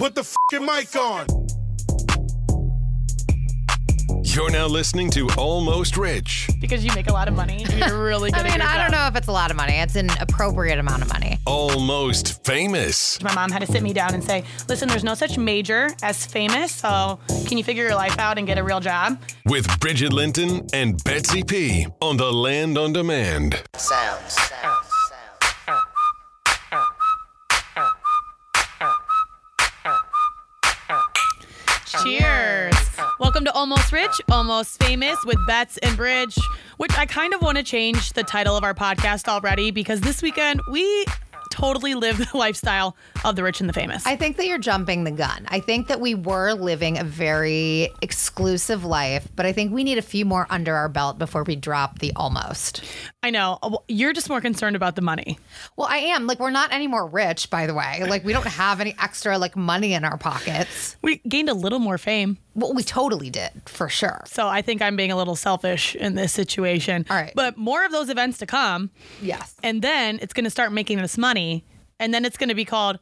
Put the fucking mic on. You're now listening to Almost Rich because you make a lot of money. You're really good I at mean, your I don't know if it's a lot of money. It's an appropriate amount of money. Almost Famous. My mom had to sit me down and say, "Listen, there's no such major as famous. So can you figure your life out and get a real job?" With Bridget Linton and Betsy P on the Land on Demand. Sounds. Cheers. Welcome to Almost Rich, Almost Famous with Bets and Bridge, which I kind of want to change the title of our podcast already because this weekend we totally live the lifestyle of the rich and the famous. I think that you're jumping the gun. I think that we were living a very exclusive life, but I think we need a few more under our belt before we drop the almost. I know. Uh, You're just more concerned about the money. Well, I am. Like, we're not any more rich, by the way. Like, we don't have any extra, like, money in our pockets. We gained a little more fame. Well, we totally did, for sure. So I think I'm being a little selfish in this situation. All right. But more of those events to come. Yes. And then it's going to start making this money. And then it's going to be called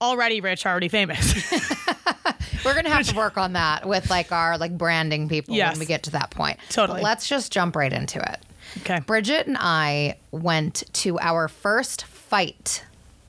Already Rich, Already Famous. We're gonna have to work on that with like our like branding people Yes. when we get to that point. Totally. But let's just jump right into it. okay. Bridget and I went to our first fight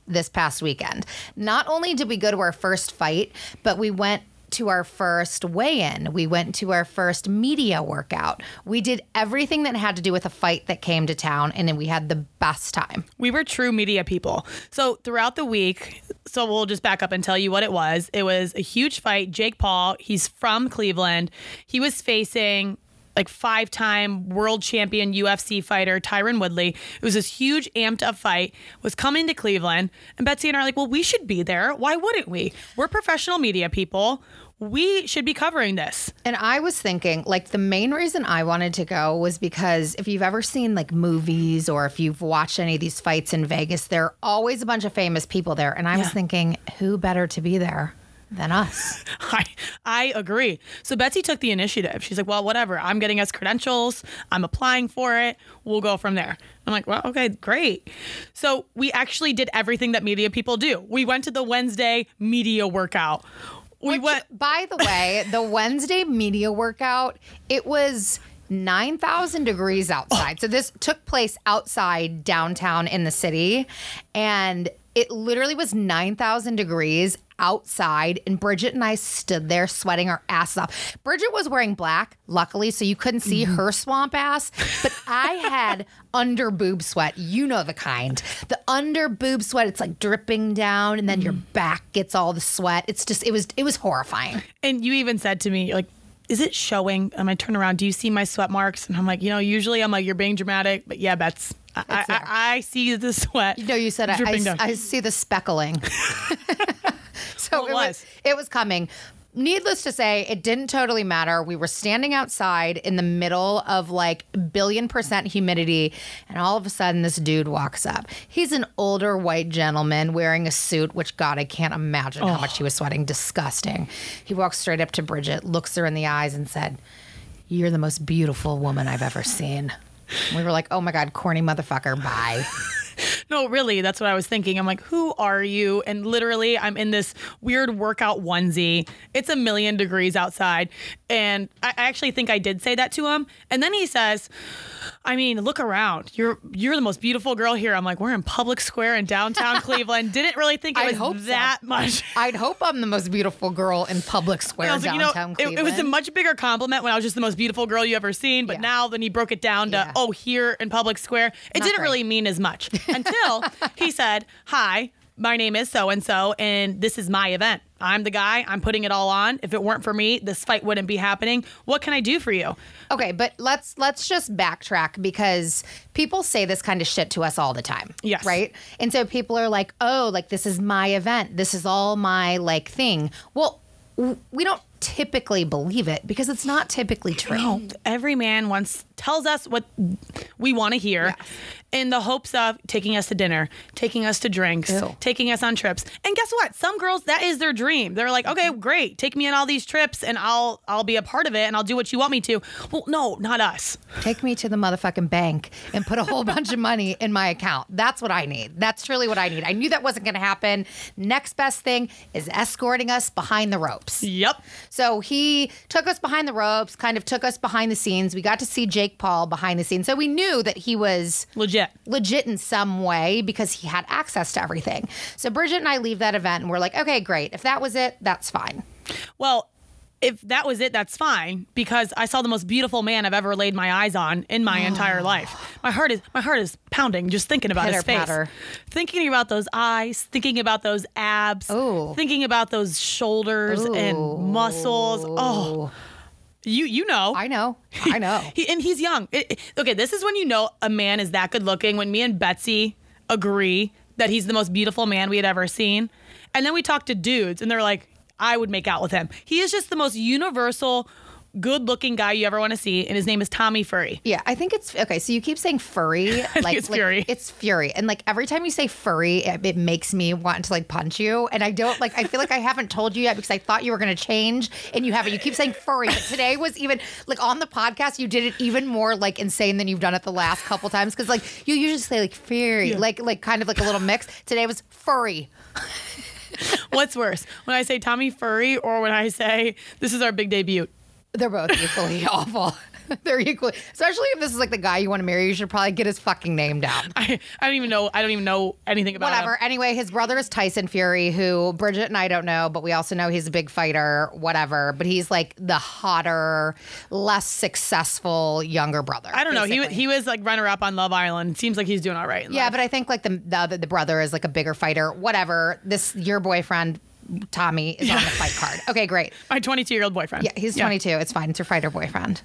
this past weekend. Not only did we go to our first fight, but we went to our first weigh in. We went to our first media workout. We did everything that had to do with a fight that came to town, and then we had the best time. We were true media people. So throughout the week, so we'll just back up and tell you what it was. It was a huge fight. Jake Paul, he's from Cleveland. He was facing like five time world champion UFC fighter Tyron Woodley. It was this huge amped up fight, was coming to Cleveland. And Betsy and I are like, well, we should be there. Why wouldn't we? We're professional media people. We should be covering this. And I was thinking, like, the main reason I wanted to go was because if you've ever seen like movies or if you've watched any of these fights in Vegas, there are always a bunch of famous people there. And I was thinking, who better to be there than us? I I agree. So Betsy took the initiative. She's like, "Well, whatever. I'm getting us credentials. I'm applying for it. We'll go from there." I'm like, "Well, okay, great." So we actually did everything that media people do. We went to the Wednesday media workout. We Which, went by the way, the Wednesday media workout, it was 9,000 degrees outside. So this took place outside downtown in the city. And it literally was 9,000 degrees outside. And Bridget and I stood there sweating our asses off. Bridget was wearing black, luckily, so you couldn't see her swamp ass. But I had under boob sweat. You know the kind. The under boob sweat, it's like dripping down, and then your mm-hmm. back gets all the sweat. It's just, it was, it was horrifying. and you even said to me like is it showing? And I turn around. Do you see my sweat marks? And I'm like, you know, usually I'm like, you're being dramatic, but yeah, Bets, I, I. I, see the sweat. No, you said I, I. I see the speckling. so Well, it it was. was. it was coming. Needless to say, it didn't totally matter. We were standing outside in the middle of like billion percent humidity, and all of a sudden, this dude walks up. He's an older white gentleman wearing a suit, which God, I can't imagine how much he oh. was sweating. Disgusting. He walks straight up to Bridget, looks her in the eyes, and said, You're the most beautiful woman I've ever seen. We were like, oh my God, corny motherfucker, bye. No, really, that's what I was thinking. I'm like, who are you? And literally, I'm in this weird workout onesie. It's a million degrees outside. And I actually think I did say that to him. And then he says, I mean, look around. You're you're the most beautiful girl here. I'm like, we're in public square in downtown Cleveland. Didn't really think it I'd was hope so. that much. I'd hope I'm the most beautiful girl in public square like, you know, downtown it, Cleveland. it was a much bigger compliment when I was just the most beautiful girl you ever seen. But Yeah. now, then he broke it down to, Yeah. oh, here in public square. It Not didn't really mean as much until he said, hi, my name is so and so, and this is my event. I'm the guy. I'm putting it all on. If it weren't for me, this fight wouldn't be happening. What can I do for you? Okay, but let's let's just backtrack because people say this kind of shit to us all the time. Yes. Right? And so people are like, "Oh, like this is my event. This is all my like thing." Well, we don't typically believe it because it's not typically true. No, every man wants tells us what we want to hear Yes. in the hopes of taking us to dinner, taking us to drinks, Ew. taking us on trips. And guess what? Some girls that is their dream. They're like, "Okay, mm-hmm. great. Take me on all these trips and I'll I'll be a part of it and I'll do what you want me to." Well, no, not us. Take me to the motherfucking bank and put a whole bunch of money in my account. That's what I need. That's truly what I need. I knew that wasn't going to happen. Next best thing is escorting us behind the ropes. Yep. So he took us behind the ropes, kind of took us behind the scenes. We got to see Jake Paul behind the scenes. So we knew that he was Legit. legit in some way because he had access to everything. So Bridget and I leave that event and we're like, okay, great. If that was it, that's fine. Well, if that was it, that's fine because I saw the most beautiful man I've ever laid my eyes on in my entire life. My heart is my heart is pounding just thinking about his face, Pitter-patter. thinking about those eyes, thinking about those abs, Ooh. thinking about those shoulders and muscles. Oh, you you know. I know. I know. He, and he's young. It- it- okay, this is when you know a man is that good looking. When me and Betsy agree that he's the most beautiful man we had ever seen, and then we talk to dudes, and they're like, "I would make out with him." He is just the most universal, good looking guy you ever want to see, and his name is Tommy Furry. Yeah, I think it's okay. So you keep saying furry, like it's like, fury. It's fury, and like every time you say furry, it, it makes me want to like punch you. And I don't like. I feel like I haven't told you yet because I thought you were going to change, and you haven't. You keep saying furry, but today was even like on the podcast. You did it even more like insane than you've done it the last couple times because like you usually say like fury, like like kind of like a little mix. Today was furry. What's worse, when I say Tommy Furry or when I say this is our big debut? They're both equally awful. They're equally, especially if this is like the guy you want to marry. You should probably get his fucking name down. I, I don't even know. I don't even know anything about Whatever. him. Anyway, his brother is Tyson Fury, who Bridget and I don't know, but we also know he's a big fighter, whatever. But he's like the hotter, less successful younger brother. I don't know. He basically. he was like runner up on Love Island. Seems like he's doing all right. in Yeah, life. but I think like the the, other, the brother is like a bigger fighter. Whatever. This your boyfriend Tommy is on the fight card. Okay, great. my 22 year old boyfriend. Yeah, he's 22. It's fine. It's your fighter boyfriend.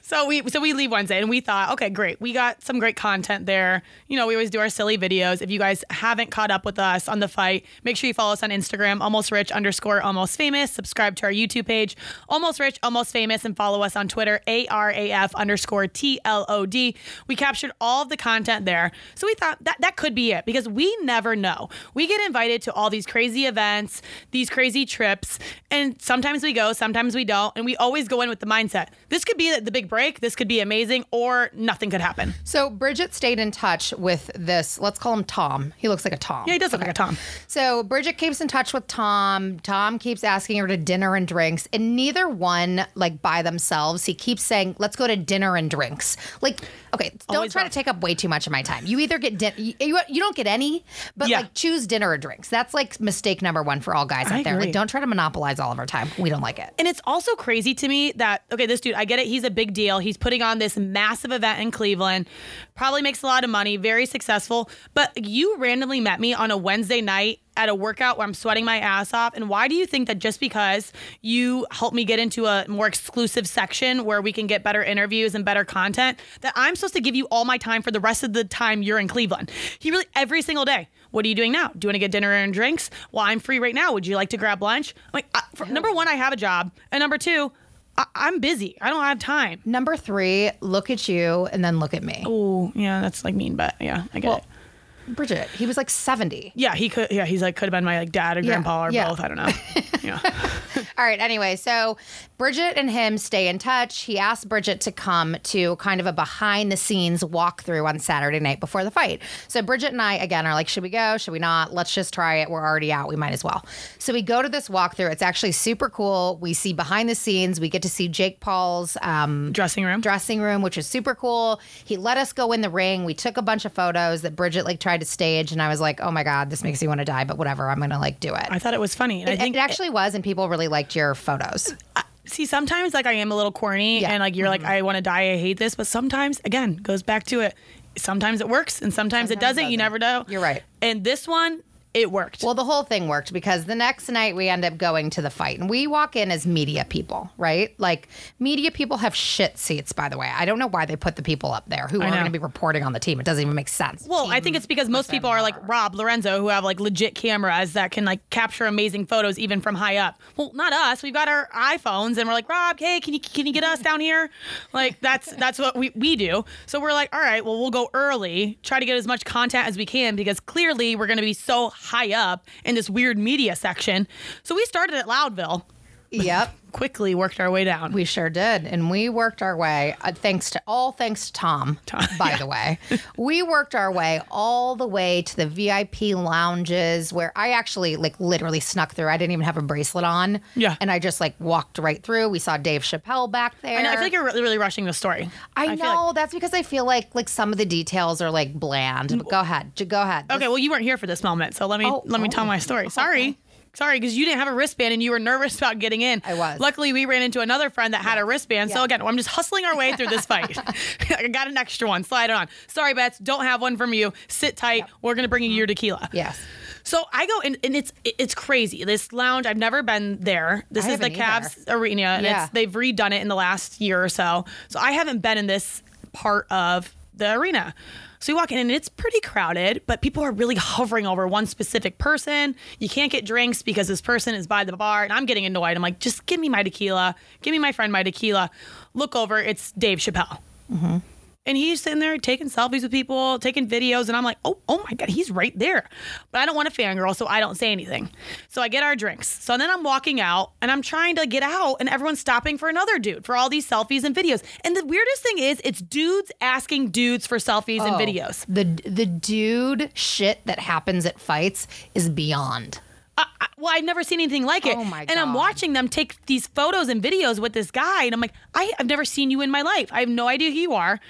So we so we leave Wednesday and we thought, okay, great. We got some great content there. You know, we always do our silly videos. If you guys haven't caught up with us on the fight, make sure you follow us on Instagram, almost rich underscore almost famous. Subscribe to our YouTube page, almost rich, almost famous, and follow us on Twitter, ARAF underscore TLOD. We captured all of the content there. So we thought that that could be it because we never know. We get invited to all these crazy events, these crazy trips, and sometimes we go, sometimes we don't. And we always go in with the mindset this could be the big break, this could be amazing, or nothing could happen. So Bridget stayed in touch with this. Let's call him Tom. He looks like a Tom. Yeah, he does look like a Tom. So Bridget keeps in touch with Tom. Tom keeps asking her to dinner and drinks, and neither one like by themselves. He keeps saying, "Let's go to dinner and drinks." Like, okay, don't Always try rough. to take up way too much of my time. You either get din- you, you you don't get any, but Yeah. like choose dinner or drinks. That's like mistake number one for all guys out I there. agree. Like, don't try to monopolize all of our time. We don't like it. And it's also crazy to me that, okay, this dude, I get it. He's a big deal. He's putting on this massive event in Cleveland, probably makes a lot of money, very successful. But you randomly met me on a Wednesday night at a workout where I'm sweating my ass off. And why do you think that just because you helped me get into a more exclusive section where we can get better interviews and better content, that I'm supposed to give you all my time for the rest of the time you're in Cleveland? He really, every single day. What are you doing now? Do you want to get dinner and drinks? Well, I'm free right now. Would you like to grab lunch? I'm like, I, for, number one, I have a job. And number two, I, I'm busy. I don't have time. Number three, look at you and then look at me. Oh, yeah, that's like mean, but yeah, I get Well, it. Bridget, he was like seventy. Yeah, he could. Yeah, he's like could have been my like dad or grandpa or yeah. both. I don't know. Yeah. All right. Anyway, so Bridget and him stay in touch. He asked Bridget to come to kind of a behind the scenes walkthrough on Saturday night before the fight. So Bridget and I, again, are like, should we go? Should we not? Let's just try it. We're already out. We might as well. So we go to this walkthrough. It's actually super cool. We see behind the scenes. We get to see Jake Paul's um, Dressing room. dressing room, which is super cool. He let us go in the ring. We took a bunch of photos that Bridget like tried to stage, and I was like, oh my god, this makes me want to die. But whatever, I'm gonna like do it. I thought it was funny. And I It- think it actually was, and people really liked your photos. see sometimes like I am a little corny Yeah. and like you're like mm-hmm. I want to die. I hate this, but sometimes again goes back to it. Sometimes it works and sometimes, it Sometimes it doesn't. You doesn't. never know. You're right. And this one, it worked. Well, the whole thing worked because the next night we end up going to the fight and we walk in as media people, right? Like media people have shit seats, by the way. I don't know why they put the people up there who are know. going to be reporting on the team. It doesn't even make sense. Well, I think it's because most people are like Rob Lorenzo, who have like legit cameras that can like capture amazing photos even from high up. Well, not us. We've got our iPhones, and we're like, Rob, hey, can you can you get us down here? Like that's that's what we we do. So we're like, all right, well, we'll go early, try to get as much content as we can because clearly we're going to be so high up in this weird media section. So we started at Loudville, Yep. quickly worked our way down. We sure did. And we worked our way, uh, thanks to all thanks to Tom, Tom by the way. We worked our way all the way to the VIP lounges where I actually like literally snuck through. I didn't even have a bracelet on. Yeah. And I just like walked right through. We saw Dave Chappelle back there. I, know, I feel like you're really, really rushing the story. I, feel know like- that's because I feel like like some of the details are like bland. But go ahead, go ahead. Okay, well, you weren't here for this moment, so let me Oh, let me tell oh. my story. Sorry. Sorry, because you didn't have a wristband and you were nervous about getting in. I was. Luckily, we ran into another friend that had a wristband. So again, I'm just hustling our way through this fight. I got an extra one. Slide it on. Sorry, Bets. Don't have one from you. Sit tight. We're gonna bring you your mm-hmm. tequila. Yes. So I go and, and it's it's crazy. This lounge, I've never been there. This I is the Cavs arena, and Yeah. it's they've redone it in the last year or so. So I haven't been in this part of the arena. So you walk in and it's pretty crowded, but people are really hovering over one specific person. You can't get drinks because this person is by the bar, and I'm getting annoyed. I'm like, just give me my tequila, give me my friend my tequila. Look over, it's Dave Chappelle. Mm-hmm. And he's sitting there taking selfies with people, taking videos, and I'm like, oh, oh my God, he's right there. But I don't want to fangirl, so I don't say anything. So I get our drinks. So then I'm walking out and I'm trying to get out, and everyone's stopping for another dude for all these selfies and videos. And the weirdest thing is, it's dudes asking dudes for selfies and Oh, videos. The the dude shit that happens at fights is beyond. I, I, well, I've never seen anything like it. Oh my And I'm watching them take these photos and videos with this guy, and I'm like, I, I've never seen you in my life. I have no idea who you are.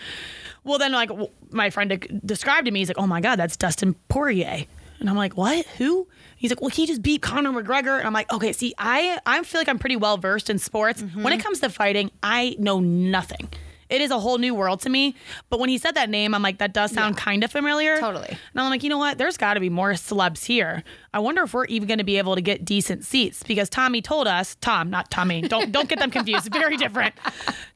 Well, then, like, my friend described to me, he's like, oh my God, that's Dustin Poirier. And I'm like, what? Who? He's like, well, he just beat Conor McGregor. And I'm like, okay, see, I, I feel like I'm pretty well versed in sports. Mm-hmm. When it comes to fighting, I know nothing. It is a whole new world to me. But when he said that name, I'm like, that does sound kind of familiar. Totally. And I'm like, you know what? There's got to be more celebs here. I wonder if we're even going to be able to get decent seats because Tommy told us, Tom, not Tommy, don't don't get them confused. Very different.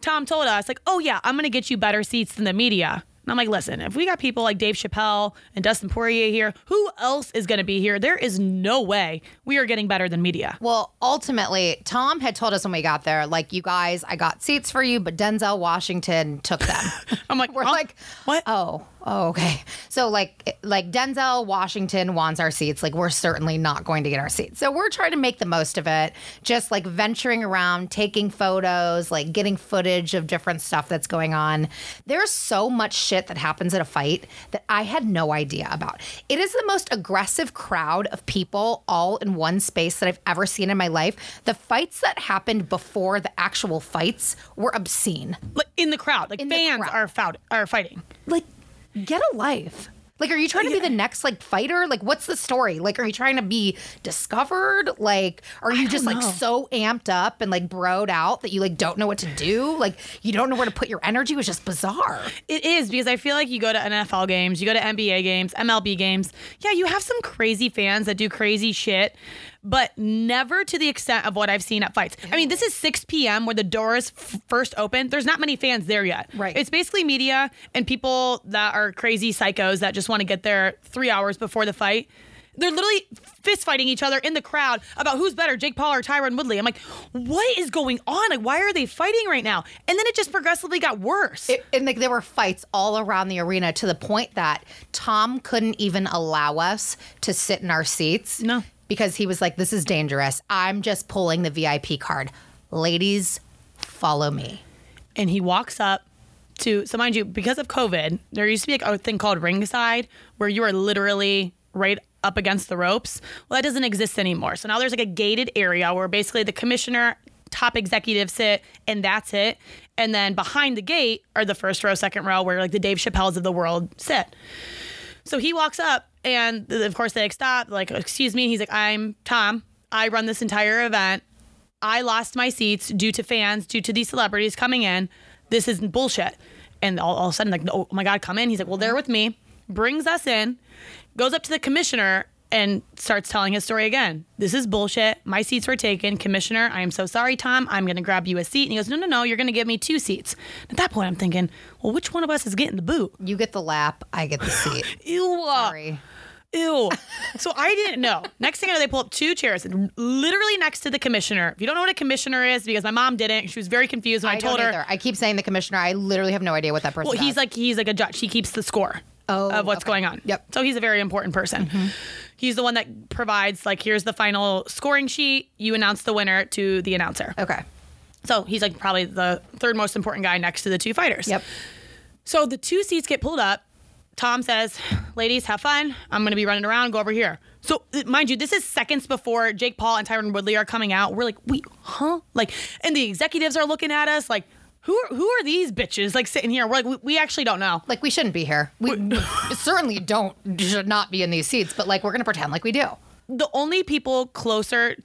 Tom told us like, oh yeah, I'm going to get you better seats than the media. And I'm like, listen, if we got people like Dave Chappelle and Dustin Poirier here, who else is going to be here? There is no way we are getting better than media. Well, ultimately, Tom had told us when we got there, like, you guys, I got seats for you, but Denzel Washington took them. I'm like, We're like, what? Oh, oh, okay. So like, eh, like Denzel Washington wants our seats. Like, we're certainly not going to get our seats. So we're trying to make the most of it. Just like venturing around, taking photos, like getting footage of different stuff that's going on. There's so much shit that happens at a fight that I had no idea about. It is the most aggressive crowd of people all in one space that I've ever seen in my life. The fights that happened before the actual fights were obscene. like in the crowd, like In fans crowd. are fout- are fighting. like get a life. Like are you trying to be the next like fighter? Like what's the story? Like are you trying to be discovered? Like are you just like so amped up and like broed out that you like don't know what to do? Like you don't know where to put your energy it was just bizarre. It is because I feel like you go to NFL games, you go to NBA games, MLB games. Yeah, you have some crazy fans that do crazy shit, but never to the extent of what I've seen at fights. I mean, this is 6 p.m. where the doors f- first open. There's not many fans there yet. Right. It's basically media and people that are crazy psychos that just want to get there three hours before the fight. They're literally fist fighting each other in the crowd about who's better, Jake Paul or Tyron Woodley. I'm like, what is going on? Like, why are they fighting right now? And then it just progressively got worse. It- and like there were fights all around the arena to the point that Tom couldn't even allow us to sit in our seats. No. Because he was like, this is dangerous. I'm just pulling the VIP card. Ladies, follow me. and he walks up to so mind you because of covid there used to be like a thing called ringside where you are literally right up against the ropes well that doesn't exist anymore so now there's like a gated area where basically the commissioner top executives sit and that's it and then behind the gate are the first row second row where like the dave chappelles of the world sit so he walks up, and of course they like, stop, like, excuse me. He's like, I'm Tom. I run this entire event. I lost my seats due to fans, due to these celebrities coming in. This is bullshit. And all, all of a sudden, like, oh my God, come in. He's like, well, they're with me. Brings us in, goes up to the commissioner, and starts telling his story again. This is bullshit. My seats were taken. Commissioner, I am so sorry, Tom. I'm going to grab you a seat. And he goes, No, no, no, you're going to give me two seats. At that point, I'm thinking, Well, which one of us is getting the boot? You get the lap, I get the seat. Ew. Sorry. Ew. So I didn't know. Next thing I know, they pull up two chairs literally next to the commissioner. If you don't know what a commissioner is, because my mom didn't, she was very confused when I, I told her. either. I keep saying the commissioner. I literally have no idea what that person is. Well, he's does. like he's like a judge. He keeps the score Oh, of what's okay. going on. Yep. Mm-hmm. So he's a very important person. He's the one that provides like here's the final scoring sheet. You announce the winner to the announcer. Okay. So he's like probably the third most important guy next to the two fighters. Yep. So the two seats get pulled up. Tom says, "Ladies, have fun. I'm going to be running around. Go over here." So, uh, mind you, this is seconds before Jake Paul and Tyron Woodley are coming out. We're like, "Wait, huh?" Like, and the executives are looking at us like, "Who are, who are these bitches?" Like sitting here. We're like, "We, we actually don't know." Like we shouldn't be here. We certainly don't should not be in these seats, but like we're gonna pretend like we do. The only people closer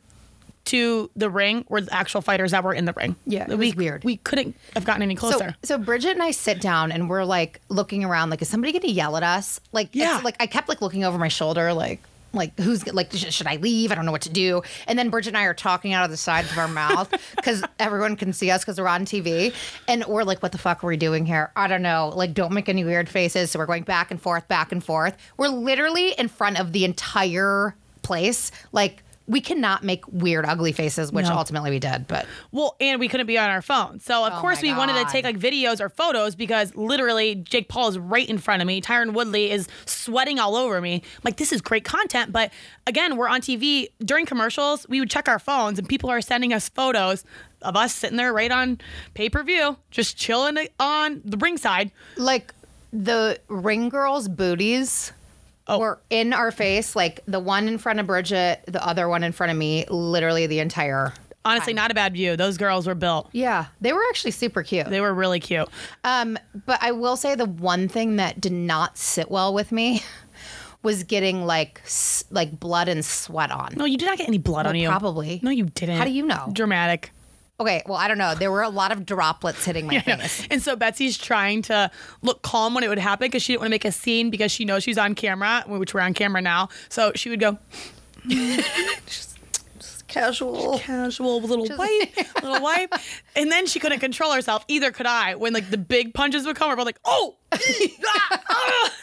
to the ring were the actual fighters that were in the ring. Yeah, it we, was weird. We couldn't have gotten any closer. so Bridget and I sit down and we're like looking around, like, is somebody gonna yell at us? Like, Yeah. like I kept like looking over my shoulder, like, like who's like, sh- should I leave? I don't know what to do. And then Bridget and I are talking out of the sides of our mouth because everyone can see us because we're on TV, and we're like, what the fuck are we doing here? I don't know. Like, don't make any weird faces. So we're going back and forth, back and forth. We're literally in front of the entire place, like. We cannot make weird, ugly faces, which No. ultimately we did. But Well, and we couldn't be on our phone. So, of Oh course, we wanted to take like videos or photos because literally Jake Paul is right in front of me. Tyron Woodley is sweating all over me. I'm like, this is great content. But again, we're on TV during commercials. We would check our phones and people are sending us photos of us sitting there right on pay per view, just chilling on the ringside. like the ring girls' booties Oh. were in our face. Like the one in front of Bridget, the other one in front of me, literally the entire. Honestly, not a bad view. Those girls were built. Yeah, they were actually super cute. They were really cute. Um, but I will say the one thing that did not sit well with me was getting like like blood and sweat on. No, you did not get any blood Well, on you. probably. No, you didn't. How do you know? Dramatic. Okay, well I don't know. There were a lot of droplets hitting my know. face. And so Betsy's trying to look calm when it would happen because she didn't want to make a scene because she knows she's on camera, which we're on camera now. So she would go just Casual. casual, little wipe, little wipe, and then she couldn't control herself. Either could I. When like the big punches would come, we're both like, oh. Ah, ah.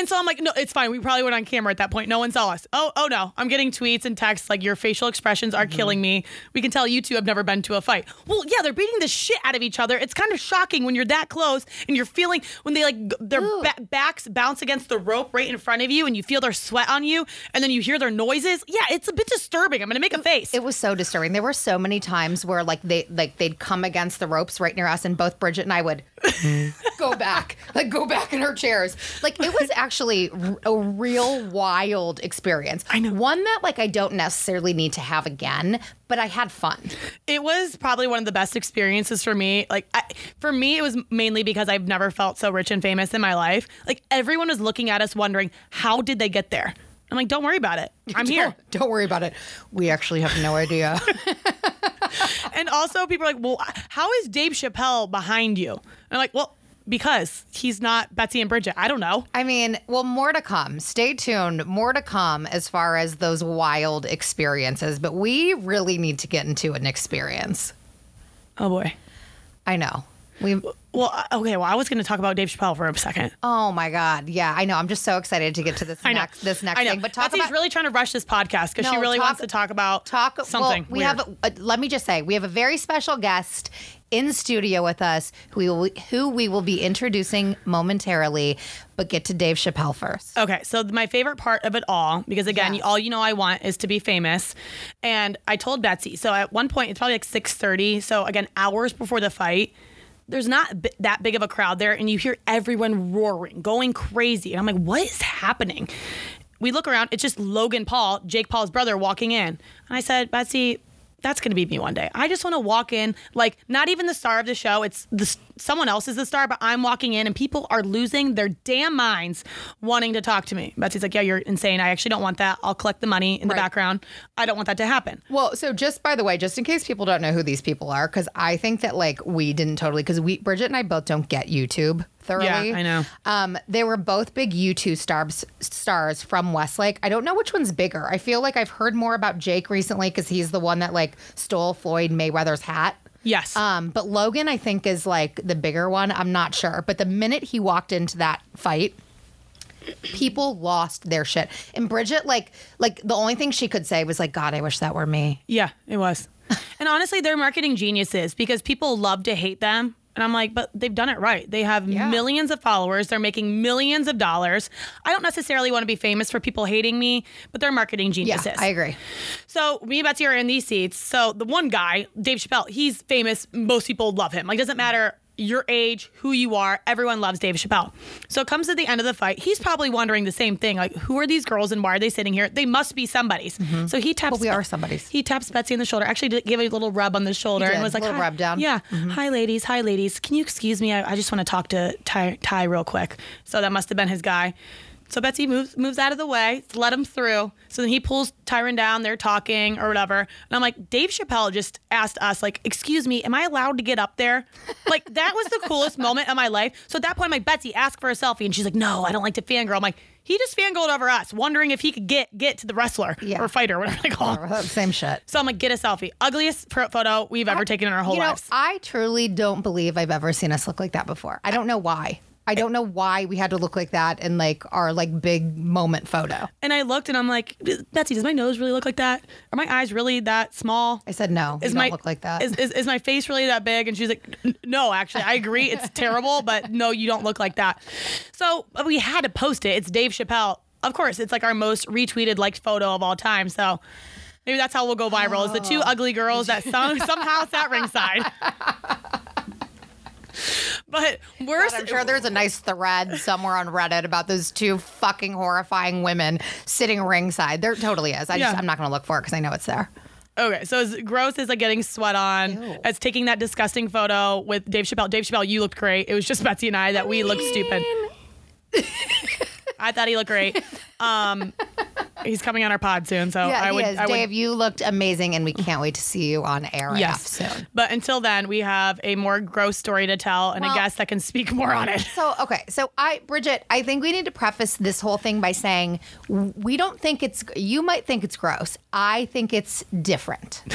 And so I'm like, no, it's fine. We probably went on camera at that point. No one saw us. Oh, oh no. I'm getting tweets and texts like your facial expressions are killing mm-hmm. me. We can tell you two have never been to a fight. Well, yeah, they're beating the shit out of each other. It's kind of shocking when you're that close and you're feeling when they like their ba- backs bounce against the rope right in front of you and you feel their sweat on you and then you hear their noises. Yeah, it's a bit disturbing. I'm gonna make a face. It was so disturbing. There were so many times where like they like they'd come against the ropes right near us, and both Bridget and I would go back, like go back in her chairs. Like it was actually a real wild experience. I know. one that like I don't necessarily need to have again, but I had fun. it was probably one of the best experiences for me. Like I, for me, it was mainly because I've never felt so rich and famous in my life. Like everyone was looking at us, wondering how did they get there. I'm like, don't worry about it. I'm here. Don't, don't worry about it. We actually have no idea. And also, people are like, well, how is Dave Chappelle behind you? And I'm like, well, because he's not Betsy and Bridget. I don't know. I mean, well, more to come. Stay tuned. More to come as far as those wild experiences. But we really need to get into an experience. Oh boy. I know. We Well, okay. Well, I was going to talk about Dave Chappelle for a second. Oh my God! Yeah, I know. I'm just so excited to get to this next this next I know. thing. But talk Betsy's about really trying to rush this podcast because she really talk- wants to talk about talk something. Well, we weird. have. Uh, let me just say, we have a very special guest in studio with us, who we will, who we will be introducing momentarily. But get to Dave Chappelle first. Okay, so my favorite part of it all, because again, Yes. all you know I want is to be famous, and I told Betsy. So at one point, it's probably like six thirty. So again, hours before the fight, there's not b- that big of a crowd there, and you hear everyone roaring, going crazy, and I'm like, what is happening? We look around, it's just Logan Paul, Jake Paul's brother, walking in, and I said, Betsy. That's gonna be me one day. I just want to walk in, like not even the star of the show. It's the someone else is the star, but I'm walking in, and people are losing their damn minds, wanting to talk to me. Betsy's like, "Yeah, you're insane. I actually don't want that. I'll collect the money in the background. I don't want that to happen." Well, so just by the way, just in case people don't know who these people are, because I think that like we didn't totally, because we Bridget and I both don't get YouTube thoroughly. I know. Um, they were both big YouTube stars stars from Westlake. I don't know which one's bigger. I feel like I've heard more about Jake recently because he's the one that like stole Floyd Mayweather's hat. Yes. Um, but Logan, I think, is like the bigger one. I'm not sure. But the minute he walked into that fight, people lost their shit. And Bridget, like, like the only thing she could say was like, "God, I wish that were me." Yeah, it was. and honestly, they're marketing geniuses because people love to hate them. And I'm like, but they've done it right. They have Yeah. millions of followers. They're making millions of dollars. I don't necessarily want to be famous for people hating me, but they're marketing Yeah, geniuses. I agree. So me and Betsy are in these seats. So the one guy, Dave Chappelle, he's famous. Most people love him. Like doesn't matter your age, who you are, everyone loves Dave Chappelle. So it comes to the end of the fight. He's probably wondering the same thing. Like, who are these girls and why are they sitting here? They must be somebody's. Mm-hmm. So he taps Well, we are somebody's. He taps Betsy on the shoulder. Actually give a little rub on the shoulder and was like, Little "Hi." rub down. Yeah. Mm-hmm. Hi ladies. Hi ladies. Can you excuse me? I, I just want to talk to Ty, Ty real quick. So that must have been his guy. So Betsy moves moves out of the way, let him through. So then he pulls Tyron down. They're talking or whatever, and I'm like, Dave Chappelle just asked us, like, "Excuse me, am I allowed to get up there?" Like that was the coolest moment of my life. So at that point, I'm like, Betsy, ask for a selfie, and she's like, "No, I don't like to fangirl." I'm like, he just fangirled over us, wondering if he could get get to the wrestler Yeah. or fighter, whatever they call him. Same shit. So I'm like, get a selfie. Ugliest pho- photo we've ever taken in our whole you know, lives. I truly don't believe I've ever seen us look like that before. I don't know why. I don't know why we had to look like that in like our like big moment photo. And I looked and I'm like, Betsy, does my nose really look like that? Are my eyes really that small? I said no. Is my look like that. Is, is, is my face really that big? And she's like, no, actually, I agree. It's terrible, but no, you don't look like that. So uh, we had to post it. It's Dave Chappelle. Of course, it's like our most retweeted, liked photo of all time. So maybe that's how we'll go viral is the two oh. ugly girls that some, somehow sat ringside. But we're God, I'm sure there's a nice thread somewhere on Reddit about those two fucking horrifying women sitting ringside. There totally is. I just Yeah. I'm not gonna look for it because I know it's there. Okay, so as gross as like getting sweat on, Ew. as taking that disgusting photo with Dave Chappelle. Dave Chappelle, you looked great. It was just Betsy and I that we looked stupid. I thought he looked great. Um, he's coming on our pod soon, so Yeah, I he would. is. I would Dave, you looked amazing, and we can't wait to see you on air yes. soon. But until then, we have a more gross story to tell and Well- a guest that can speak more on it. So okay, so I, Bridget, I think we need to preface this whole thing by saying we don't think it's. You might think it's gross. I think it's different.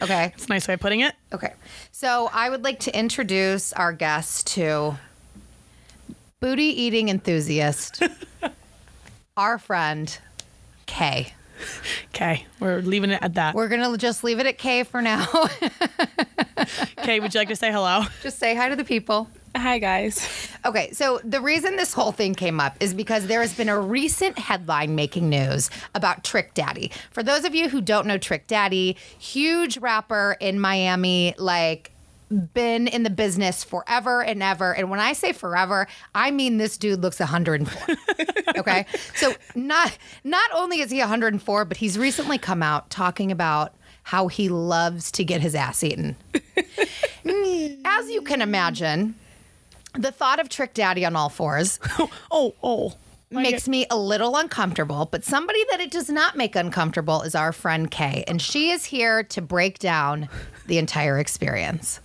Okay. It's a nice way of putting it. Okay. So I would like to introduce our guest to booty eating enthusiast, our friend Kay. Okay, we're leaving it at that. We're gonna just leave it at Kay for now. Okay, would you like to say hello? just say hi to the people. Hi, guys. Okay, so the reason this whole thing came up is because there has been a recent headline making news about Trick Daddy. For those of you who don't know Trick Daddy, huge rapper in Miami, like been in the business forever and ever. And when I say forever, I mean this dude looks 104. okay? So not not only is he 104, but he's recently come out talking about how he loves to get his ass eaten. As you can imagine, the thought of Trick Daddy on all fours Oh, oh. makes me a little uncomfortable, but somebody that it does not make uncomfortable is our friend Kay, and she is here to break down the entire experience.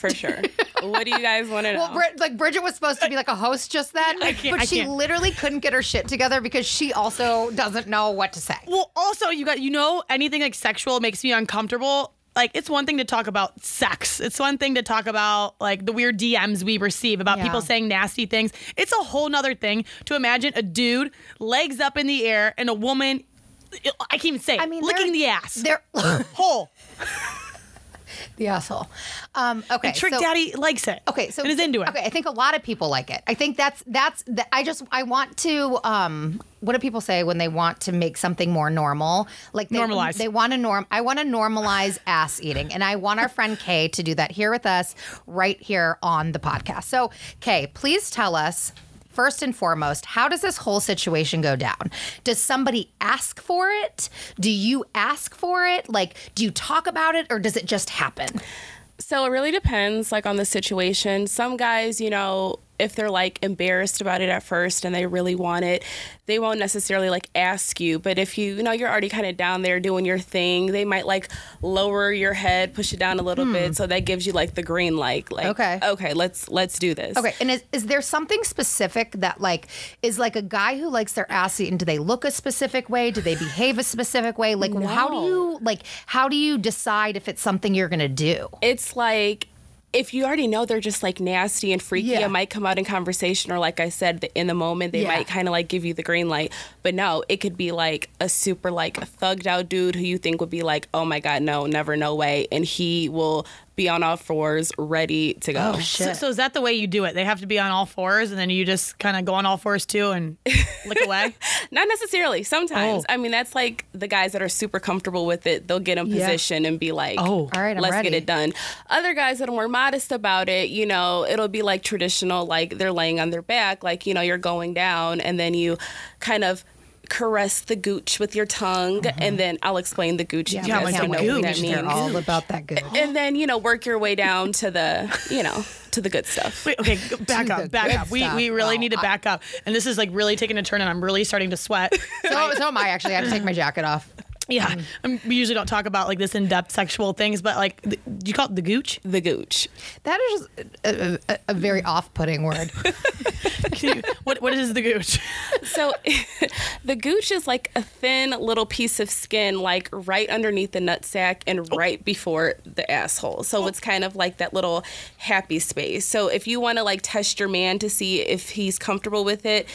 For sure. what do you guys want to know? Well, Brid- like Bridget was supposed to be like a host just then, I can't- but I she can't. literally couldn't get her shit together because she also doesn't know what to say. Well, also, you got you know anything like sexual makes me uncomfortable. Like it's one thing to talk about sex. It's one thing to talk about like the weird DMs we receive about Yeah. people saying nasty things. It's a whole nother thing to imagine a dude legs up in the air and a woman. I can't even say. I I mean, mean, licking they're- the ass. They're Hole. the asshole. Um, okay, Trick so- Daddy likes it. Okay, so and is into it. Okay, I think a lot of people like it. I think that's that's. The, I just I want to. Um, what do people say when they want to make something more normal? Like they, Normalize. They want to norm. I want to normalize ass eating, and I want our friend Kay to do that here with us, right here on the podcast. So, Kay, please tell us. First and foremost, how does this whole situation go down? Does somebody ask for it? Do you ask for it? Like, do you talk about it or does it just happen? so it really depends like on the situation. Some guys, you know, if they're like embarrassed about it at first and they really want it, they won't necessarily like ask you. But if you, you know, you're already kind of down there doing your thing, they might like lower your head, push it down a little bit, hmm. so that gives you like the green light. Like, Okay. okay, let's let's do this. Okay, and is, is there something specific that like is like a guy who likes their ass eaten? Do they look a specific way? Do they behave a specific way? Like, how do you like? How do you decide if it's something you're gonna do? it's like if you already know they're just like nasty and freaky, Yeah. it might come out in conversation, or like I said, in the moment they Yeah. might kind of like give you the green light. But no, it could be like a super like thugged out dude who you think would be like, oh my god, no, never, no way, and he will be on all fours, ready to go. Oh, so, so is that the way you do it? They have to be on all fours, and then you just kind of go on all fours too and lick away. Not necessarily. Sometimes, Oh. I mean, that's like the guys that are super comfortable with it. They'll get in Yeah. position and be like, Oh. All right, I'm let's ready." get it done." Other guys that are more modest about it, you know, it'll be like traditional, like they're laying on their back, like you know, you're going down, and then you kind of caress the gooch with your tongue, mm-hmm. and then I'll explain the gooch. if you Yeah, guys like don't the know what that gooch. They're means. all about that good. and then you know, work your way down to the, you know, to the good stuff. Wait, okay, back up, back up. We, stuff. we really Wow. need to back up. And this is like really taking a turn, and I'm really starting to sweat. So, so am I. Actually, I have to take my jacket off. yeah, um, we usually don't talk about like this in-depth sexual things, but like, th- do you call it the gooch? The gooch. That is a, a, a very off-putting word. You- what what is the gooch? So the gooch is like a thin little piece of skin, like right underneath the nutsack and right before the asshole. So it's kind of like that little happy space. So if you want to like test your man to see if he's comfortable with it,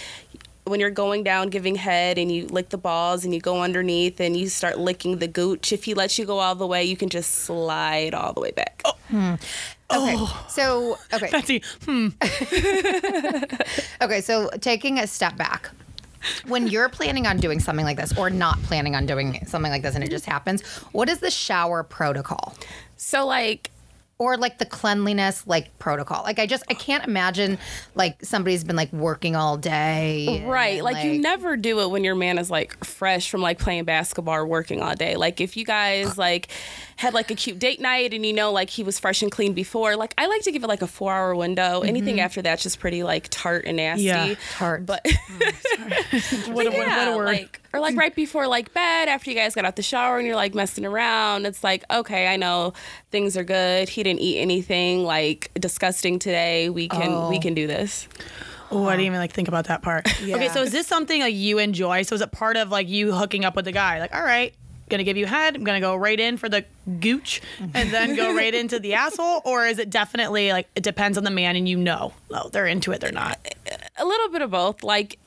when you're going down giving head and you lick the balls and you go underneath and you start licking the gooch, if he lets you go all the way, you can just slide all the way back. Oh, Okay, so okay, Betsy, hmm. okay, so taking a step back. When you're planning on doing something like this or not planning on doing something like this and it just happens, what is the shower protocol? So like or like the cleanliness like protocol like i just i can't imagine like somebody's been like working all day Right. then, Like, you never do it when your man is like fresh from like playing basketball or working all day. Like if you guys uh. like had like a cute date night and you know like he was fresh and clean before, like I like to give it like a four hour window. Mm-hmm. Anything after that's just pretty like tart and nasty. Yeah, tart. But mm, what, a, word- yeah, what a word. like or like right before like bed after you guys got out the shower and you're like messing around. It's like, okay, I know things are good. He didn't eat anything like disgusting today. We can we oh. can do this. Oh, I didn't even like think about that part. Okay, so is this something like you enjoy? So is it part of like you hooking up with the guy? Like, all right, gonna give you head. I'm gonna go right in for the gooch, and then go right into the asshole. Or is it definitely like it depends on the man, and you know, oh, they're into it, they're not. a little bit of both. Like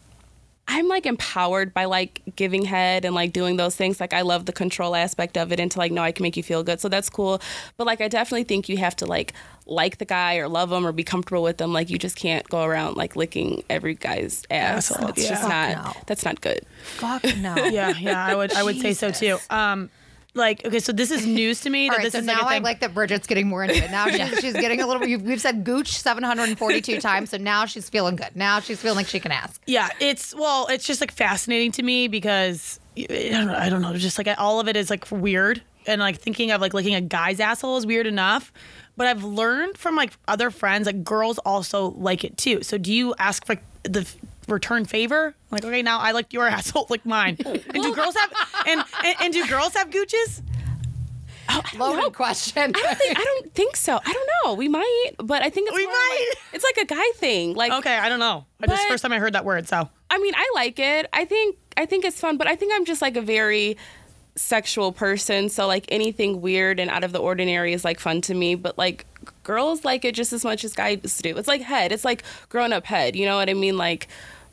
I'm like empowered by like giving head and like doing those things. Like I love the control aspect of it and to like know I can make you feel good. So that's cool. But like I definitely think you have to like like the guy or love him or be comfortable with them. Like you just can't go around like licking every guy's ass. Asshole, It's yeah. just Fuck not no. that's not good. fuck no Yeah, yeah, I would, I would say so too. Um, like, okay, so this is news to me all that right, this so is now like a I thing. like that Bridget's getting more into it. Now she's, she's getting a little. We've said gooch 742 times, so now she's feeling good. Now she's feeling like she can ask. Yeah, it's well, it's just like fascinating to me because I don't know, I don't know, just like all of it is like weird, and like thinking of like licking a guy's asshole is weird enough. But I've learned from like other friends like girls also like it too. So do you ask for the f- return favor? Like okay, now I like your asshole, like mine. And do girls have and and, and do girls have gooches? Oh, Loaded question. I don't think I don't think so. I don't know. We might, but I think it's We more might. Like, it's like a guy thing. Like Okay, I don't know. I just But- first time I heard that word, so I mean, I like it. I think I think it's fun, but I think I'm just like a very sexual person, so like anything weird and out of the ordinary is like fun to me, but like girls like it just as much as guys do. It's like head. It's like grown up head, you know what I mean? Like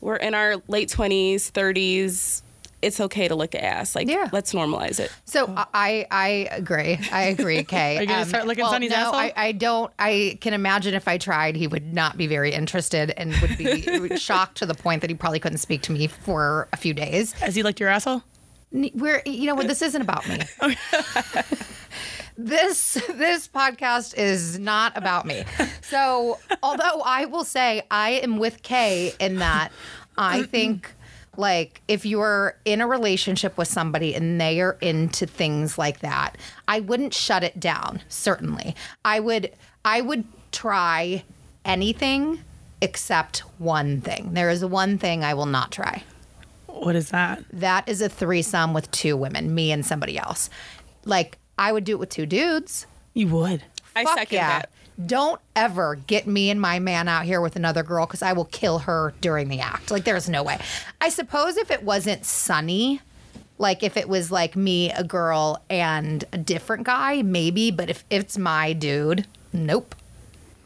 we're in our late 20s, 30s. It's okay to lick a ass. Like Yeah. let's normalize it. So I I agree. I agree, Kay. Are you gonna um, start licking well, Sonny's no, asshole? I, I don't. I can imagine if I tried, he would not be very interested and would be shocked to the point that he probably couldn't speak to me for a few days. has he licked your asshole? We're you know what? This isn't about me. this this podcast is not about me. So although I will say I am with Kay in that I think like if you're in a relationship with somebody and they are into things like that, I wouldn't shut it down, certainly. I would I would try anything except one thing. There is one thing I will not try. What is that? That is a threesome with two women, me and somebody else. Like I would do it with two dudes. You would. I Fuck second yeah. that. Don't ever get me and my man out here with another girl because I will kill her during the act. Like, there's no way. I suppose if it wasn't sunny, like if it was like me, a girl, and a different guy, maybe. But if it's my dude, nope.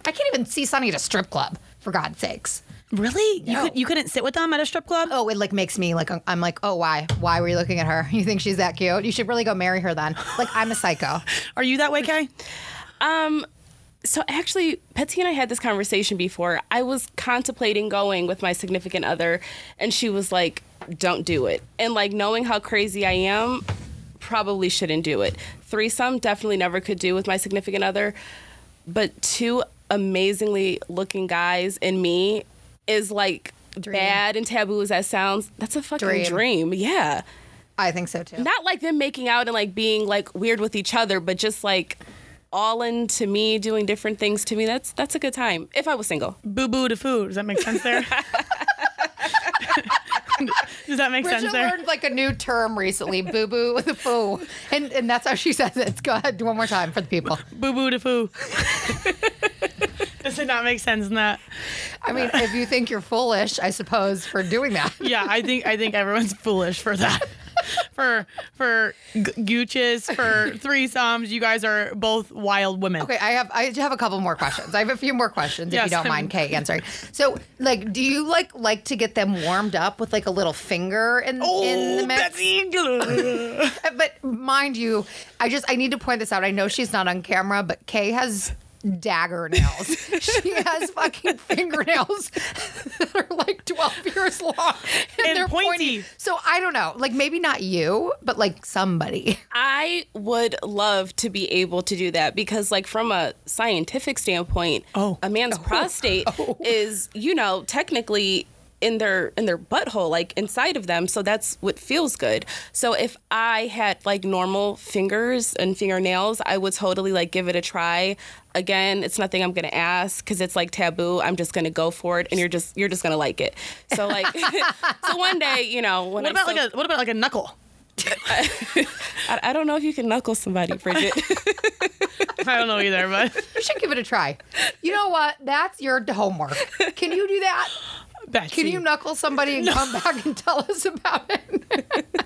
I can't even see Sunny at a strip club, for God's sakes. Really? You could you couldn't sit with them at a strip club? Oh, it like makes me like I'm like, oh, why? Why were you looking at her? You think she's that cute? You should really go marry her then. Like I'm a psycho. Are you that way, Kay? Um, so actually, Betsy and I had this conversation before. I was contemplating going with my significant other, and she was like, "Don't do it." And like knowing how crazy I am, probably shouldn't do it. Threesome definitely never could do with my significant other, but two amazingly looking guys and me is like Dream. bad and taboo as that sounds. That's a fucking Dream. dream. Yeah. I think so too. Not like them making out and like being like weird with each other, but just like all into me doing different things to me. That's that's a good time. If I was single. Boo boo to foo. Does that make sense there? Does that make Bridget sense there? learned like a new term recently, boo boo with a foo. And and that's how she says it. Go ahead, do one more time for the people. Boo boo to foo. Does it not make sense in that? I mean, if you think you're foolish, I suppose, for doing that. Yeah, I think I think everyone's foolish for that. for for g- gooches, for threesomes, you guys are both wild women. Okay, I have I have a couple more questions. I have a few more questions Yes, if you don't I'm- mind, Kate answering. So, like, do you like like to get them warmed up with like a little finger in in oh, the Oh, mix? Betsy. But mind you, I just I need to point this out. I know she's not on camera, but Kay has dagger nails. she has fucking fingernails that are like 12 years long and, And they're pointy. So I don't know, like maybe not you, but like somebody. I would love to be able to do that because like from a scientific standpoint, Oh. a man's oh. prostate oh. is, you know, technically in their in their butthole like inside of them so that's what feels good so if i had like normal fingers and fingernails i would totally like give it a try again it's nothing i'm gonna ask because it's like taboo i'm just gonna go for it and you're just you're just gonna like it so like so one day you know when What I about still- like a what about like a knuckle? I, I don't know if you can knuckle somebody bridget I don't know either, but You should give it a try. You know what? That's your homework. Can you do that? Betsy. Can you knuckle somebody and come back and tell us about it?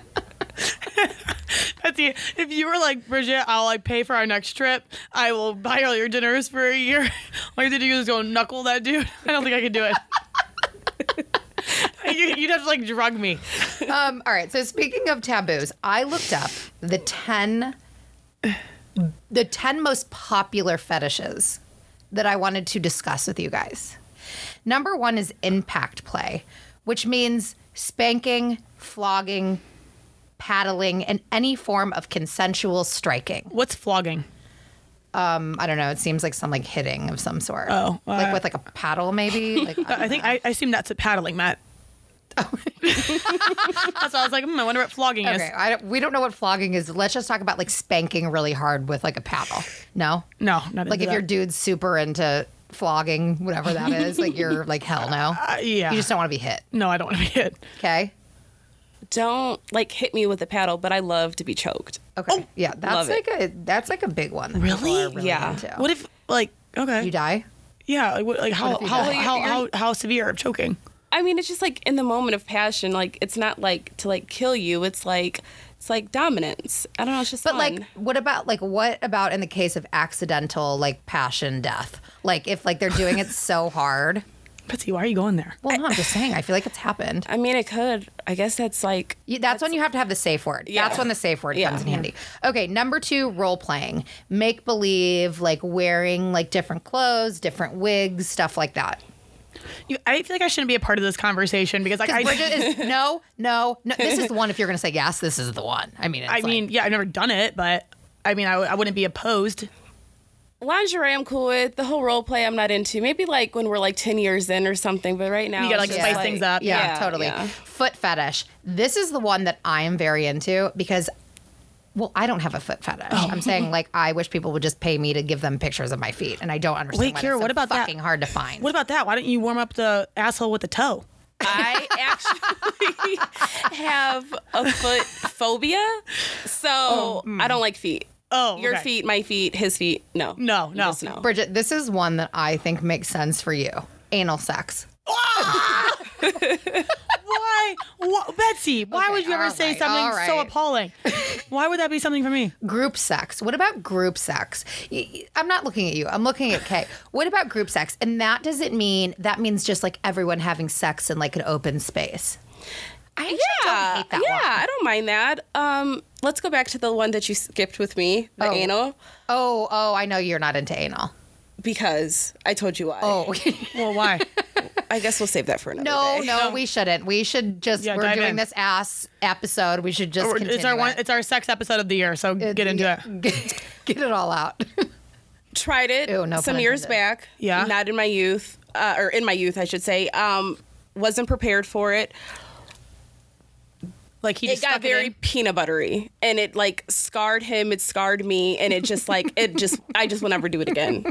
Betsy, if you were like Bridget, I'll like pay for our next trip. I will buy all your dinners for a year. All you have to do is go knuckle that dude. I don't think I could do it. You- You'd have to like drug me. Um, all right. So speaking of taboos, I looked up the ten the ten most popular fetishes that I wanted to discuss with you guys. Number one is impact play, which means spanking, flogging, paddling, and any form of consensual striking. What's flogging? Um, I don't know. It seems like some like hitting of some sort. Oh, like uh, with like a paddle, maybe. Like, I think I, I assume that's a paddling, Matt. that's why I was like, hmm, I wonder what flogging Okay, is. I don't, we don't know what flogging is. Let's just talk about like spanking really hard with like a paddle. No, No, not like if your dude's super into flogging, whatever that is, like you're like hell no. Uh, yeah. You just don't want to be hit. no, I don't want to be hit. Okay. don't like hit me with a paddle but i love to be choked Okay. Oh, yeah, that's love like it. a that's like a big one. Really? really Yeah. into. What if like okay? you die? yeah, like, what, like how how, how, how how severe of choking? I mean, it's just like in the moment of passion, like it's not like to like kill you. It's like it's like dominance. I don't know. It's just But fun. like, what about like what about in the case of accidental like passion death? Like if like they're doing it so hard. Betsy, why are you going there? Well, no, I'm just saying. I feel like it's happened. I mean, it could. I guess that's like You, that's, when you have to have the safe word. Yeah. That's when the safe word Yeah. comes in handy. Okay, number two, role playing, make believe, like wearing like different clothes, different wigs, stuff like that. You, I feel like I shouldn't be a part of this conversation because like I, Because Bridget is no, no, no. This is the one. If you're going to say yes, this is the one. I mean, it's I like- mean, yeah, I've never done it, but I mean, I, w- I wouldn't be opposed. lingerie. I'm cool with the whole role play. I'm not into. Maybe like when we're like ten years in or something. But right now, You gotta, like, just, spice things up. yeah, Yeah, totally. yeah. Foot fetish. This is the one that I am very into because Well, I don't have a foot fetish. Oh. I'm saying like I wish people would just pay me to give them pictures of my feet, and I don't understand Wait, why Kira, so what about that? fucking hard to find. What about that? Why don't you warm up the asshole with the toe? I actually have a foot phobia, so oh, hmm. I don't like feet. Oh, Your okay. feet, my feet, his feet. No, No, no. No. Bridget, this is one that I think makes sense for you. Anal sex. Why? Wha- Betsy, why Okay, would you ever say right, something all so appalling? Why would that be something for me? Group sex. What about group sex? I'm not looking at you. I'm looking at Kay. What about group sex? And that doesn't mean that means just like everyone having sex in like an open space. I actually don't Yeah, hate that one. yeah, one. I don't mind that. Um, let's go back to the one that you skipped with me, the Oh. anal, Oh, oh, I know you're not into anal. Because I told you why. Oh, Well, why? I guess we'll save that for another no, day. no, we shouldn't. We should just Yeah, we're doing in. this ass episode. We should just continue it's our one. it. It's our sex episode of the year. So get into it. Get, get it all out. Tried it Ew, no some years back. Yeah. Not in my youth, uh, or in my youth, I should say. Um, wasn't prepared for it. Like he It just got very in. peanut buttery, and it like scarred him. It scarred me, and it just like it just. I just will never do it again.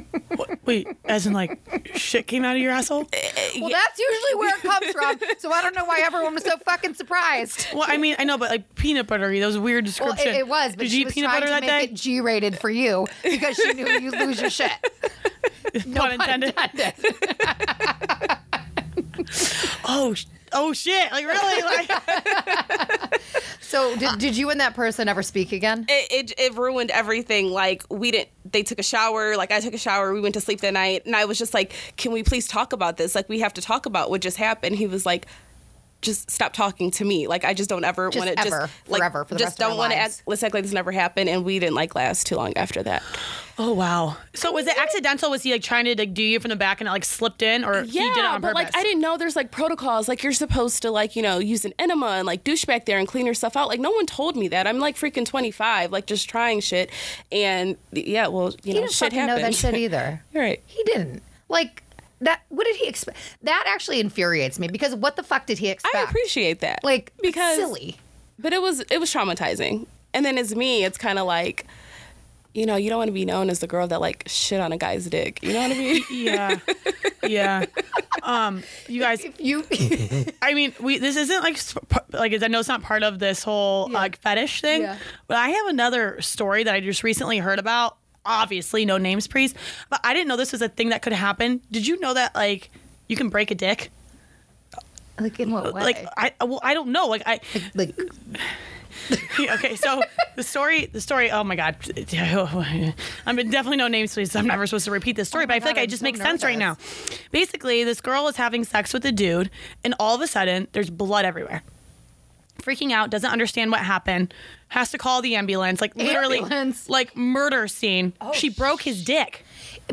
Wait, as in like shit came out of your asshole? Uh, uh, well, that's usually where it comes from. So I don't know why everyone was so fucking surprised. Well, I mean, I know, but like peanut buttery, that was a weird Well, description. it, it was, but Did she you was peanut trying butter to make day? it G-rated for you because she knew you'd lose your shit. No Pun intended. intended. Oh, oh shit! Like really? Like So did, did you and that person ever speak again? It, it it ruined everything. Like we didn't. They took a shower. Like I took a shower. We went to sleep that night, and I was just like, "Can we please talk about this? Like we have to talk about what just happened." He was like. Just stop talking to me. Like I just don't ever want to just like forever, for the just rest don't want to act. Let's act like this never happened. And we didn't like last too long after that. oh wow. So was it accidental? Was he like trying to like do you from the back and it like slipped in, or he did it on but purpose? like I didn't know there's like protocols. Like you're supposed to like you know use an enema and like douche back there and clean yourself out. Like no one told me that. I'm like freaking 25, like just trying shit. And yeah, well you He know didn't shit fucking know that shit either. Right. He didn't. Like that. What did he expect? That actually infuriates me because what the fuck did he expect? I appreciate that. Like because because silly. but it was it was traumatizing. And then as me, it's kind of like you know, you don't want to be known as the girl that like shit on a guy's dick. You know what I mean? yeah, yeah. Um, you guys, If you I mean, we this isn't like like I know it's not part of this whole like fetish thing, Yeah. but I have another story that I just recently heard about. Obviously, no names, please. But I didn't know this was a thing that could happen. Did you know that like you can break a dick? like in what way? Like I well I don't know. Like I like okay, so the story, the story. Oh my god, I'm definitely no names, please. I'm never supposed to repeat this story, Oh but I feel like God, it I'm just so makes sense right now. Basically, this girl is having sex with a dude, and all of a sudden, there's blood everywhere. Freaking out, doesn't understand what happened, has to call the ambulance. Like literally, Ambulance? like murder scene. Oh, she broke his dick.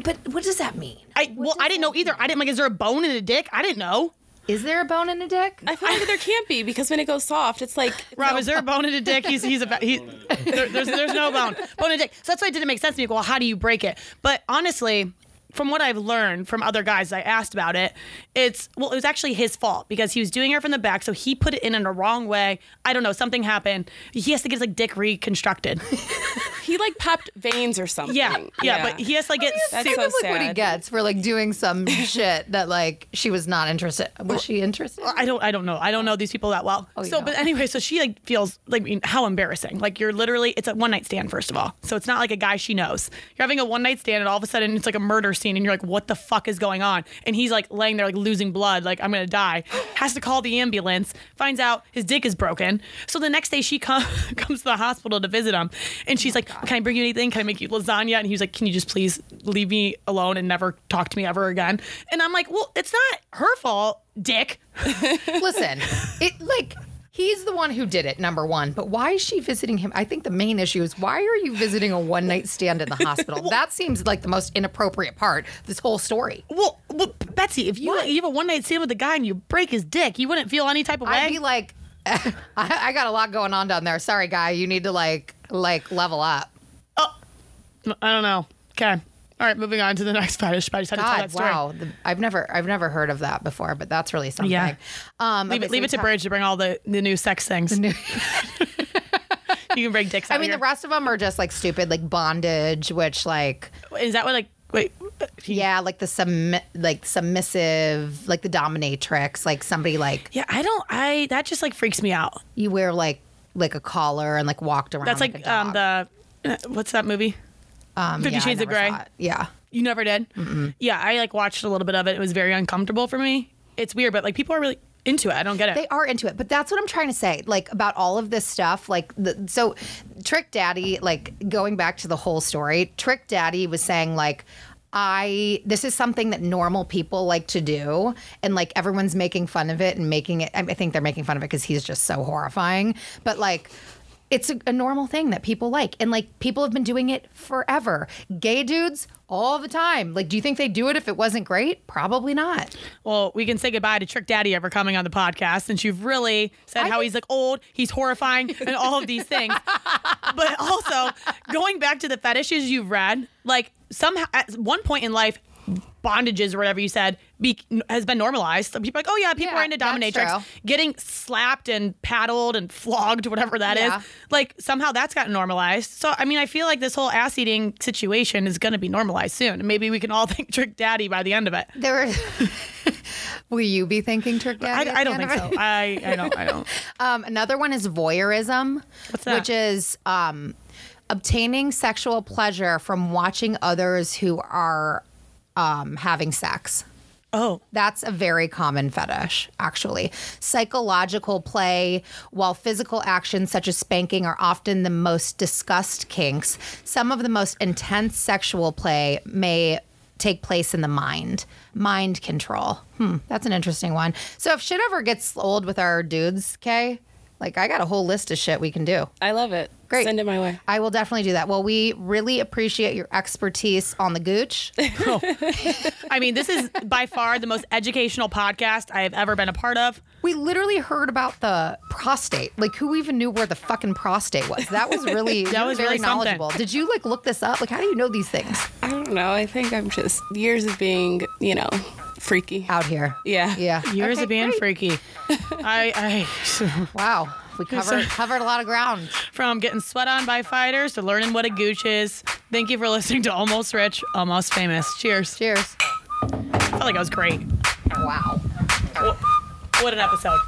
but what does that mean? I What well, I didn't know that either. I didn't like. Is there a bone in a dick? I didn't know. Is there a bone in a dick? I feel like there can't be because when it goes soft, it's like Rob, is there a bone in a dick? He's he's a he, there, there's there's no bone bone in a dick. So that's why it didn't make sense to me. Well, how do you break it? But honestly, from what I've learned from other guys I asked about it, it's well, it was actually his fault because he was doing it from the back, so he put it in in a wrong way. I don't know, something happened. He has to get his like dick reconstructed. he like popped veins or something. Yeah, yeah, but he has to like get. That's sick- so Look what he gets for like doing some shit that like she was not interested. Was she interested? I don't I don't know. I don't know these people that well. Oh, you so don't. but anyway, so she like feels like I mean, how embarrassing. Like you're literally it's a one night stand first of all. So it's not like a guy she knows. You're having a one night stand and all of a sudden it's like a murder scene and you're like what the fuck is going on? And he's like laying there like losing blood like I'm to die. Has to call the ambulance. Finds out his dick is broken. So the next day she come, comes to the hospital to visit him and she's oh like can I bring you anything? Can I make you lasagna? And he was like can you just please leave me alone and never talk to me ever again? And I'm like well it's not her fault, dick. Listen, it like he's the one who did it, number one. But why is she visiting him? I think the main issue is why are you visiting a one night stand in the hospital? that seems like the most inappropriate part this whole story. Well, well Betsy, if you, What? you have a one night stand with a guy and you break his dick, you wouldn't feel any type of way. I'd be like, I, I got a lot going on down there. Sorry, guy, you need to like like level up. Oh, I don't know. Okay. All right, moving on to the next fetish. I just had to tell God, that story. wow, the, I've never I've never heard of that before, but that's really something. Yeah. Um, Leave okay, it, so leave it to talk- Bridge to bring all the, the new sex things. You can bring dicks out I mean, here. the rest of them are just like stupid, like bondage, which like Is that what like wait? yeah, like the submi- like submissive, like the dominatrix, like somebody like Yeah, I don't. I that just like freaks me out. you wear like like a collar and like walked around. That's like, like, um the uh, what's that movie? Um, Fifty yeah, Shades of Grey. Yeah, You never did. Yeah, I like watched a little bit of it. It was very uncomfortable for me. It's weird, but like people are really into it. I don't get it. they are into it, but that's what I'm trying to say. Like about all of this stuff, like the, so, Trick Daddy, like going back to the whole story, Trick Daddy was saying like. I this is something that normal people like to do and like everyone's making fun of it and making it I I think they're making fun of it cuz he's just so horrifying but like it's a, a normal thing that people like and like people have been doing it forever. Gay dudes all the time. Like do you think they'd do it if it wasn't great? Probably not. Well, we can say goodbye to Trick Daddy ever coming on the podcast, since you've really said I how think- he's like old, he's horrifying, and all of these things. but also going back to the fetishes you've read, like somehow at one point in life, bondages or whatever you said be, has been normalized. So people are like, oh yeah, people Yeah, are into dominatrix, getting slapped and paddled and flogged, whatever that is. Yeah. Like somehow that's gotten normalized. So I mean, I feel like this whole ass eating situation is going to be normalized soon. And maybe we can all think Trick Daddy by the end of it. there were will you be thinking trick daddy at I don't think so. I, I don't. I don't. Um, another one is voyeurism, which is um, obtaining sexual pleasure from watching others who are um, having sex. Oh, That's a very common fetish, actually. Psychological play, while physical actions such as spanking are often the most discussed kinks, some of the most intense sexual play may take place in the mind. Mind control. Hmm, that's an interesting one. So if shit ever gets old with our dudes, Kay, like I got a whole list of shit we can do. I love it. Great. Send it my way. I will definitely do that. Well, we really appreciate your expertise on the gooch. I mean, this is by far the most educational podcast I have ever been a part of. We literally heard about the prostate. Like, who even knew where the fucking prostate was? That was really That was very really something. knowledgeable. Did you like look this up? Like, how do you know these things I don't know. I think I'm just years of being, you know, freaky. out here? Yeah. Yeah. Years Okay, of being great. freaky. I, I Wow. We covered covered a lot of ground. from getting sweat on by fighters to learning what a gooch is. Thank you for listening to Almost Rich, Almost Famous. Cheers. Cheers. I felt like I was great. Wow. What an episode.